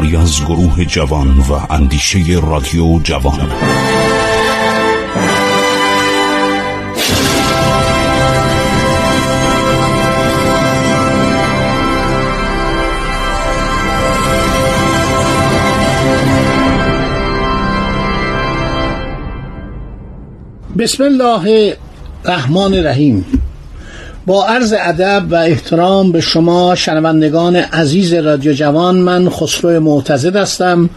کاری از گروه جوان و اندیشه رادیو جوان. بسم الله الرحمن الرحیم. با عرض ادب و احترام به شما شنوندگان عزیز رادیو جوان من خسرو معتزد هستم.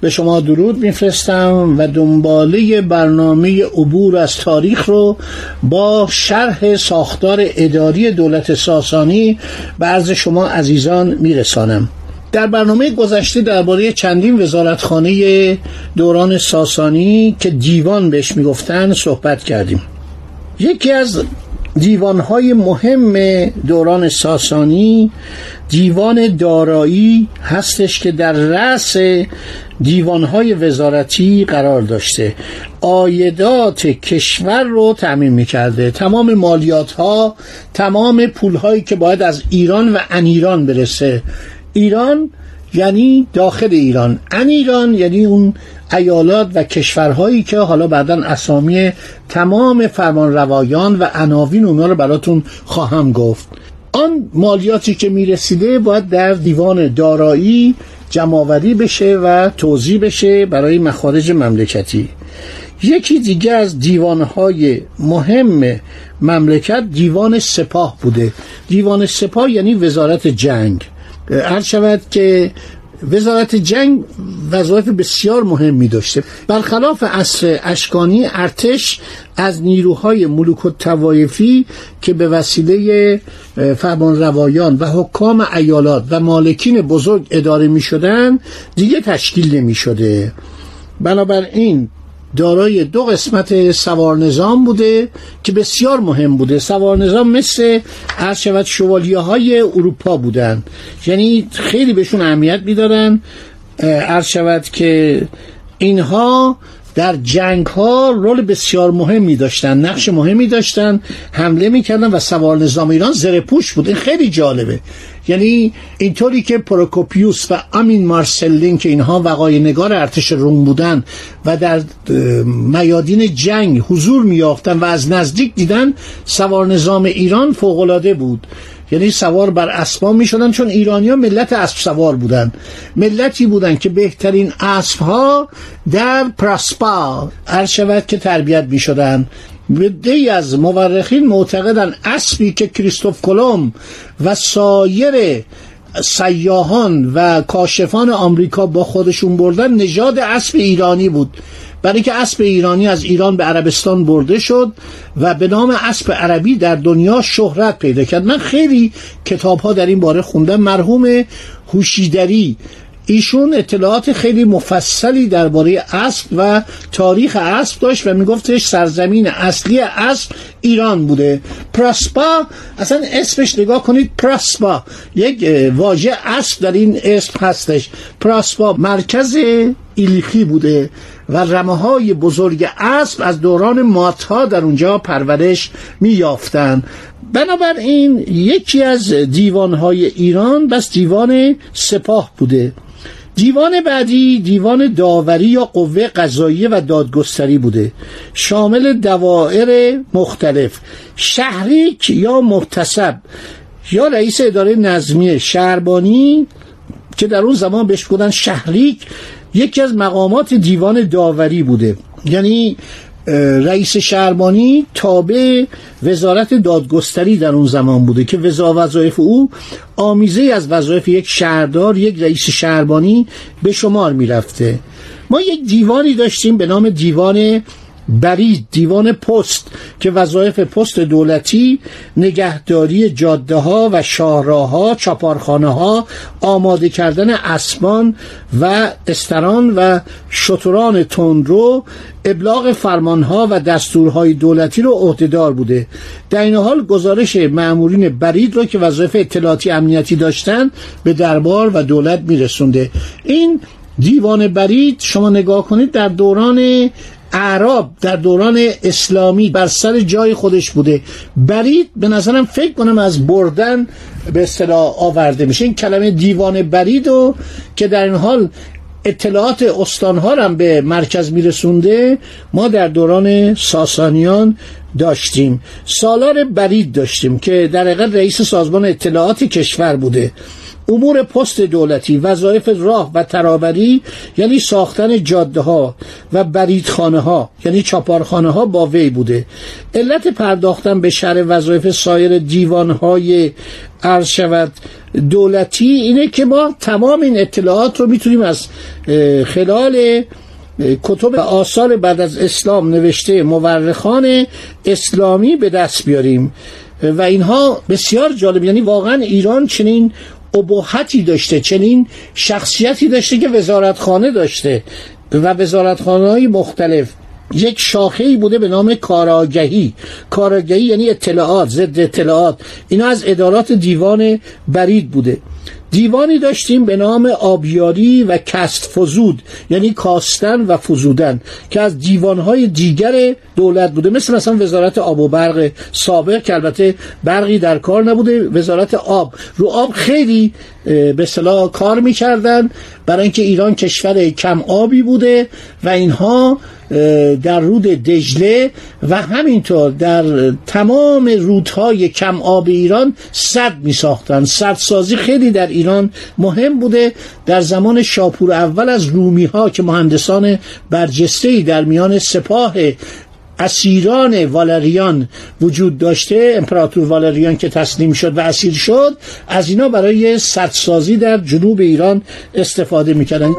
به شما درود میفرستم و دنباله برنامه عبور از تاریخ رو با شرح ساختار اداری دولت ساسانی به عرض شما عزیزان میرسانم. در برنامه گذشته درباره چندین وزارتخانه دوران ساسانی که دیوان بهش می‌گفتن صحبت کردیم. یکی از دیوانهای مهم دوران ساسانی دیوان دارایی هستش که در رأس دیوانهای وزارتی قرار داشته. آیدات کشور رو تعمین می‌کرده. تمام مالیات ها تمام پول هایی که باید از ایران و انیران برسه. ایران یعنی داخل ایران. ان ایران یعنی اون ایالات و کشورهایی که حالا بعدا اسامی تمام فرمان روایان و عناوین اونا رو براتون خواهم گفت. آن مالیاتی که می‌رسیده باید در دیوان دارایی جمعآوری بشه و توضیح بشه برای مخارج مملکتی. یکی دیگه از دیوانهای مهم مملکت دیوان سپاه بوده. دیوان سپاه یعنی وزارت جنگ. هر شود که وزارت جنگ وظایف بسیار مهمی داشته. برخلاف عصر اشکانی ارتش از نیروهای ملوک و توایفی که به وسیله فرمان روایان و حکام ایالات و مالکین بزرگ اداره می شدن دیگه تشکیل نمی شده. بنابراین دارای دو قسمت سوار نظام بوده که بسیار مهم بوده. سوار نظام مثل عرض شود شوالیه های اروپا بودن. یعنی خیلی بهشون اهمیت می‌دادن. عرض شود که اینها در جنگ ها رول بسیار مهمی داشتن نقش مهمی داشتن حمله می‌کردن و سوار نظام ایران زره پوش بود. این خیلی جالبه. یعنی اینطوری که پروکوپیوس و امین مارسلین که اینها وقای نگار ارتش روم بودن و در میادین جنگ حضور میافتن و از نزدیک دیدن سوار نظام ایران فوقالعاده بود. یعنی سوار بر اسبا می شدن چون ایرانی ها ملت اسب سوار بودن. ملتی بودن که بهترین اسب ها در پراسپا هر که تربیت می شدن دی از مورخین معتقدن اسبی که کریستوف کلم و سایر سیاهان و کاشفان آمریکا با خودشون بردن نژاد اسب ایرانی بود. برای اینکه اسب ایرانی از ایران به عربستان برده شد و به نام اسب عربی در دنیا شهرت پیدا کرد. من خیلی کتاب ها در این باره خوندم. مرحوم هوشیدری ایشون اطلاعات خیلی مفصلی درباره اسب و تاریخ اسب داشت و میگفتش سرزمین اصلی اسب ایران بوده. پراسپا اصلا اسمش نگاه کنید پراسپا. یک واژه اسب در این اسم هستش. پراسپا مرکز ایلیخی بوده و رمه های بزرگ اسب از دوران ماتها در اونجا پرورش می یافتن بنابراین یکی از دیوانهای ایران بس دیوان سپاه بوده. دیوان بعدی دیوان داوری یا قوه قضاییه و دادگستری بوده. شامل دوائر مختلف. شهریک یا محتسب. یا رئیس اداره نظمیه شهربانی که در اون زمان بهش بودن شهریک یکی از مقامات دیوان داوری بوده. یعنی رئیس شهربانی تابع وزارت دادگستری در اون زمان بوده که وظایف او آمیزه از وظایف یک شهردار یک رئیس شهربانی به شمار می‌رفته. ما یک دیوانی داشتیم به نام دیوان برید دیوان پست که وظایف پست دولتی نگهداری جاده ها و شاهراه ها چاپارخانه ها آماده کردن اسبان و استران و شتران تندرو ابلاغ فرمانها و دستورهای دولتی رو عهدهدار بوده. در این حال گزارش معمورین برید رو که وظایف اطلاعاتی امنیتی داشتن به دربار و دولت میرسونده. این دیوان برید شما نگاه کنید در دوران اعراب در دوران اسلامی بر سر جای خودش بوده. برید به نظرم فکر کنم از بردن به اصطلاح آورده میشه. این کلمه دیوان برید و که در این حال اطلاعات استانها هم به مرکز میرسونده ما در دوران ساسانیان داشتیم. سالار برید داشتیم که در حقیقت رئیس سازمان اطلاعات کشور بوده. امور پست دولتی وظایف راه و ترابری یعنی ساختن جاده ها و بریدخانه ها یعنی چاپارخانه ها با وی بوده. علت پرداختن به شر وظایف سایر دیوان های عرض شود دولتی اینه که ما تمام این اطلاعات رو می‌تونیم از خلال کتب آثار بعد از اسلام نوشته مورخان اسلامی به دست بیاریم. و اینها بسیار جالب یعنی واقعا ایران چنین ابهتی داشته چنین شخصیتی داشته که وزارتخانه داشته و وزارتخانه های مختلف. یک شاخه ای بوده به نام کاراگهی. کاراگهی یعنی اطلاعات ضد اطلاعات. اینا از ادارات دیوان برید بوده. دیوانی داشتیم به نام آبیاری و کست فزود یعنی کاستن و فزودن که از دیوانهای دیگر دولت بوده. مثل مثلا وزارت آب و برق سابق که البته برقی در کار نبوده. وزارت آب رو آب خیلی به صلاح کار می‌کردن. برای اینکه ایران کشور کم آبی بوده و اینها در رود دجله و همینطور در تمام رودهای کم آب ایران صد می ساختن صدسازی خیلی در ایران مهم بوده. در زمان شاپور اول از رومی ها که مهندسان برجسته در میان سپاه اسیران والریان وجود داشته امپراتور والریان که تسلیم شد و اسیر شد از اینا برای سدسازی در جنوب ایران استفاده می‌کردن.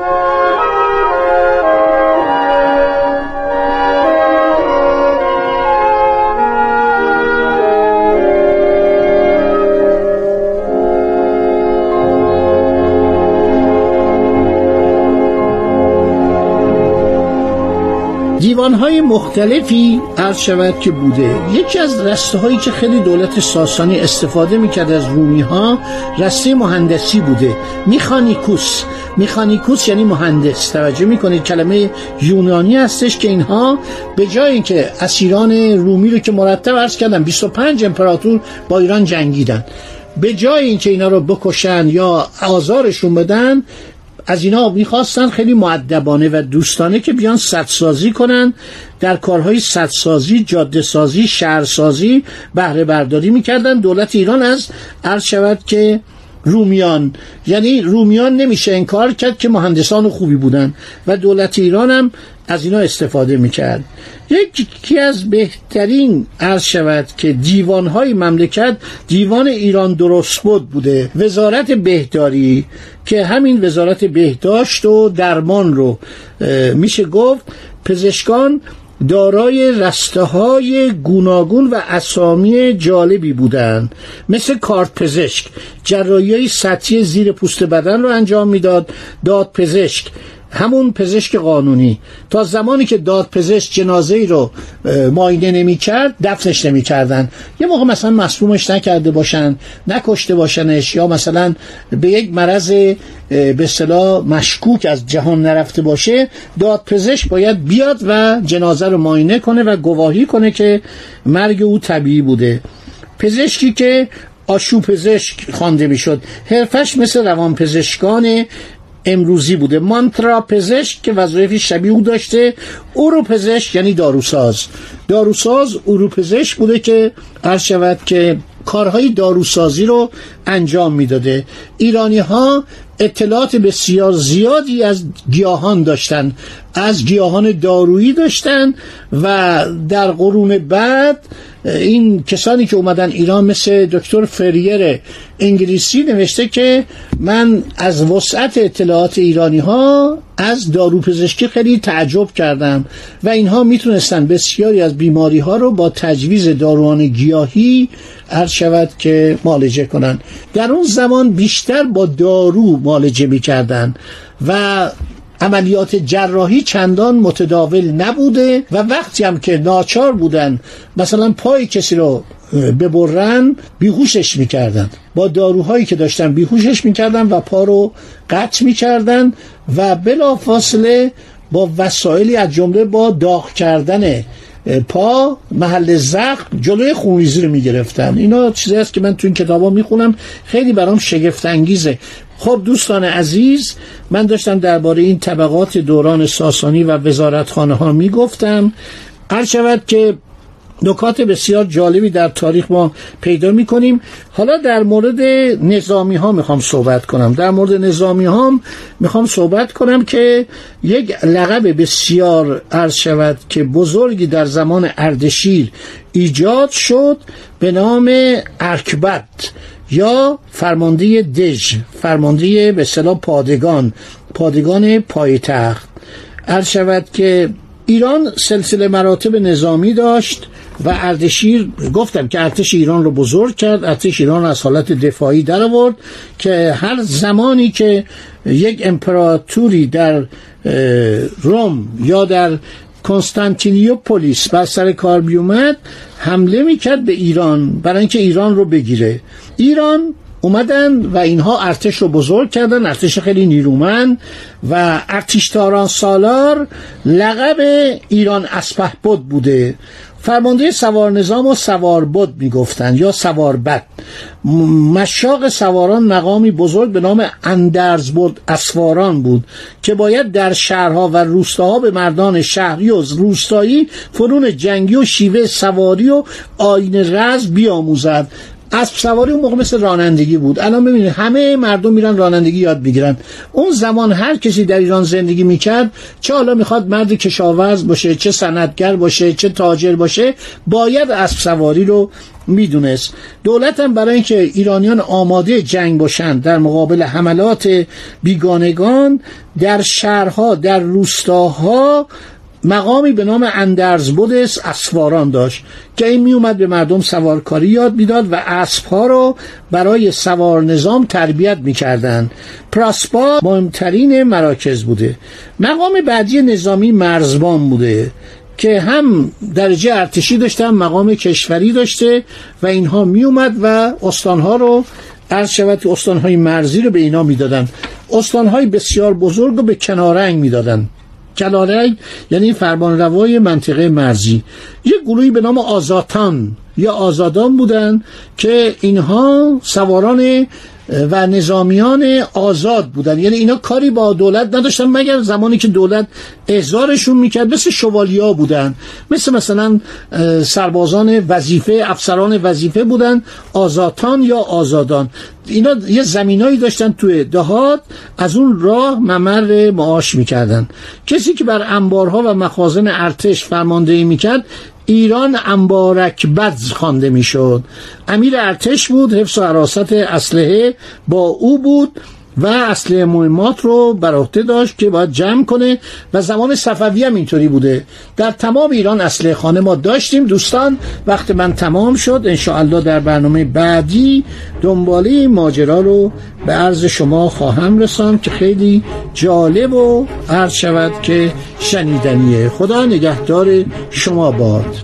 های مختلفی عرض شود که بوده. یکی از رسته هایی که خیلی دولت ساسانی استفاده می‌کرد از رومی ها رسته مهندسی بوده. میخانیکوس. میخانیکوس یعنی مهندس. توجه می‌کنید کلمه یونانی هستش که اینها به جای اینکه اسیران رومی رو که مرتب عرض کردن 25 امپراتور با ایران جنگیدن. به جای اینکه اینا رو بکشن یا آزارشون بدن از اینا می‌خواستن خیلی معدبانه و دوستانه که بیان سدسازی کنن. در کارهای سدسازی جاده سازی شهرسازی بهره برداری می‌کردن. دولت ایران از عرض شود که رومیان یعنی رومیان نمیشه انکار کرد که مهندسان خوبی بودن. و دولت ایران هم از اینا استفاده می‌کرد. یکی از بهترین عرض شود که دیوانهای مملکت دیوان ایران درست بود بوده. وزارت بهداری که همین وزارت بهداشت و درمان رو میشه گفت پزشکان دارای رسته های گوناگون و اسامی جالبی بودند. مثل کارت پزشک جرایی سطحی زیر پوست بدن رو انجام می‌داد. داد پزشک همون پزشک قانونی. تا زمانی که داد پزشک جنازه ای رو ماینه نمی کرد دفنش نمی کردن یه موقع مثلا مصرومش نکرده باشن نکشته باشنش یا مثلا به یک مرض به صلاح مشکوک از جهان نرفته باشه داد پزشک باید بیاد و جنازه رو ماینه کنه و گواهی کنه که مرگ او طبیعی بوده. پزشکی که آشو پزشک خوانده می‌شد حرفش مثل روان پزشکان امروزی بوده. مانترا پزشک که وظایفی شبیه او داشته. اورو پزشک یعنی داروساز. داروساز اورو پزشک بوده که عرض شود که کارهای داروسازی رو انجام می‌داده. ایرانی ها اطلاعات بسیار زیادی از گیاهان داشتن از گیاهان دارویی داشتن و در قرون بعد این کسانی که اومدن ایران مثل دکتر فریر انگلیسی نوشته که من از وسعت اطلاعات ایرانی ها از داروپزشکی خیلی تعجب کردم و اینها می‌تونستن بسیاری از بیماری ها رو با تجویز داروان گیاهی عرض شود که معالجه کنن. در اون زمان بیشتر با دارو معالجه می‌کردن و عملیات جراحی چندان متداول نبوده و وقتی هم که ناچار بودن مثلا پای کسی رو ببرن بیهوشش می‌کردن. با داروهایی که داشتن بیهوشش می‌کردن و پا رو قطع می‌کردن و بلافاصله با وسایلی از جمله با داغ کردن پا محل زخم جلوی خونریزی رو می‌گرفتن. اینا چیزی است که من تو این کتابا می‌خونم. خیلی برام شگفت انگیزه خب دوستان عزیز من داشتم درباره این طبقات دوران ساسانی و وزارتخانه ها می‌گفتم. هر شود که نکات بسیار جالبی در تاریخ ما پیدا می کنیم حالا در مورد نظامی ها می‌خوام صحبت کنم. در مورد نظامی ها می‌خوام صحبت کنم که یک لقب بسیار عرض شود که بزرگی در زمان اردشیر ایجاد شد به نام ارکبت یا فرمانده دژ فرمانده به صلاح پادگان پادگان پایتخت. عرض شود که ایران سلسله مراتب نظامی داشت. و اردشیر گفتم که ارتش ایران رو بزرگ کرد ارتش ایران از حالت دفاعی در آورد که هر زمانی که یک امپراتوری در روم یا در کنستانتینیوپولیس بر سر کار بیومد حمله می‌کرد به ایران برای اینکه ایران رو بگیره. ایران اومدن و اینها ارتش رو بزرگ کردن ارتش خیلی نیرومند و ارتشتاران سالار لقب ایران اسپه بود بوده. فرمانده سوار نظام و سوار بود می‌گفتند یا سوار بد. مشاق سواران مقامی بزرگ به نام اندرز بود اسواران بود که باید در شهرها و روستاها به مردان شهری و روستایی فرون جنگی و شیوه سواری و آین رز بیاموزد. اسب سواری اون موقع مثل رانندگی بود. الان ببینید همه مردم میرن رانندگی یاد بگیرن اون زمان هر کسی در ایران زندگی می‌کرد چه حالا می‌خواد مرد کشاورز باشه چه صنعتگر باشه چه تاجر باشه باید اسب سواری رو می‌دونست. دولت هم برای اینکه ایرانیان آماده جنگ باشند در مقابل حملات بیگانگان در شهرها در روستاها مقامی به نام اندرز بودس اسواران داشت که این میومد به مردم سوارکاری یاد می‌داد و اسبها رو برای سوار نظام تربیت می‌کردند. پراسپا مهمترین مراکز بوده. مقام بعدی نظامی مرزبان بوده که هم درجه ارتشی داشته هم مقام کشوری داشته و اینها میومد و استانها رو عرض شود استانهای مرزی رو به اینا می‌دادن استانهای بسیار بزرگ رو به کنارنگ می‌دادن کلاله یعنی فرمان روای منطقه مرزی یک گروهی به نام آزاتان یا آزادان بودند که اینها سواران و نظامیان آزاد بودن. یعنی اینا کاری با دولت نداشتن مگر زمانی که دولت احضارشون می‌کرد مثل شوالیا بودن. مثل مثلا سربازان وظیفه افسران وظیفه بودن آزاتان یا آزادان. اینا یه زمینایی داشتن توی دهات از اون راه ممر معاش می‌کردن. کسی که بر انبارها و مخازن ارتش فرماندهی می‌کرد ایران انبارک بدز خوانده می‌شد. امیر ارتش بود حفظ و حراست اسلحه با او بود. و اصل مهمات رو بر عهده داشت که باید جمع کنه و زمان صفوی هم اینطوری بوده. در تمام ایران اصل خانه ما داشتیم دوستان. وقت من تمام شد. انشاءالله در برنامه بعدی دنباله ماجرا رو به عرض شما خواهم رسان که خیلی جالب و عرض شود که شنیدنیه. خدا نگهدار شما باد.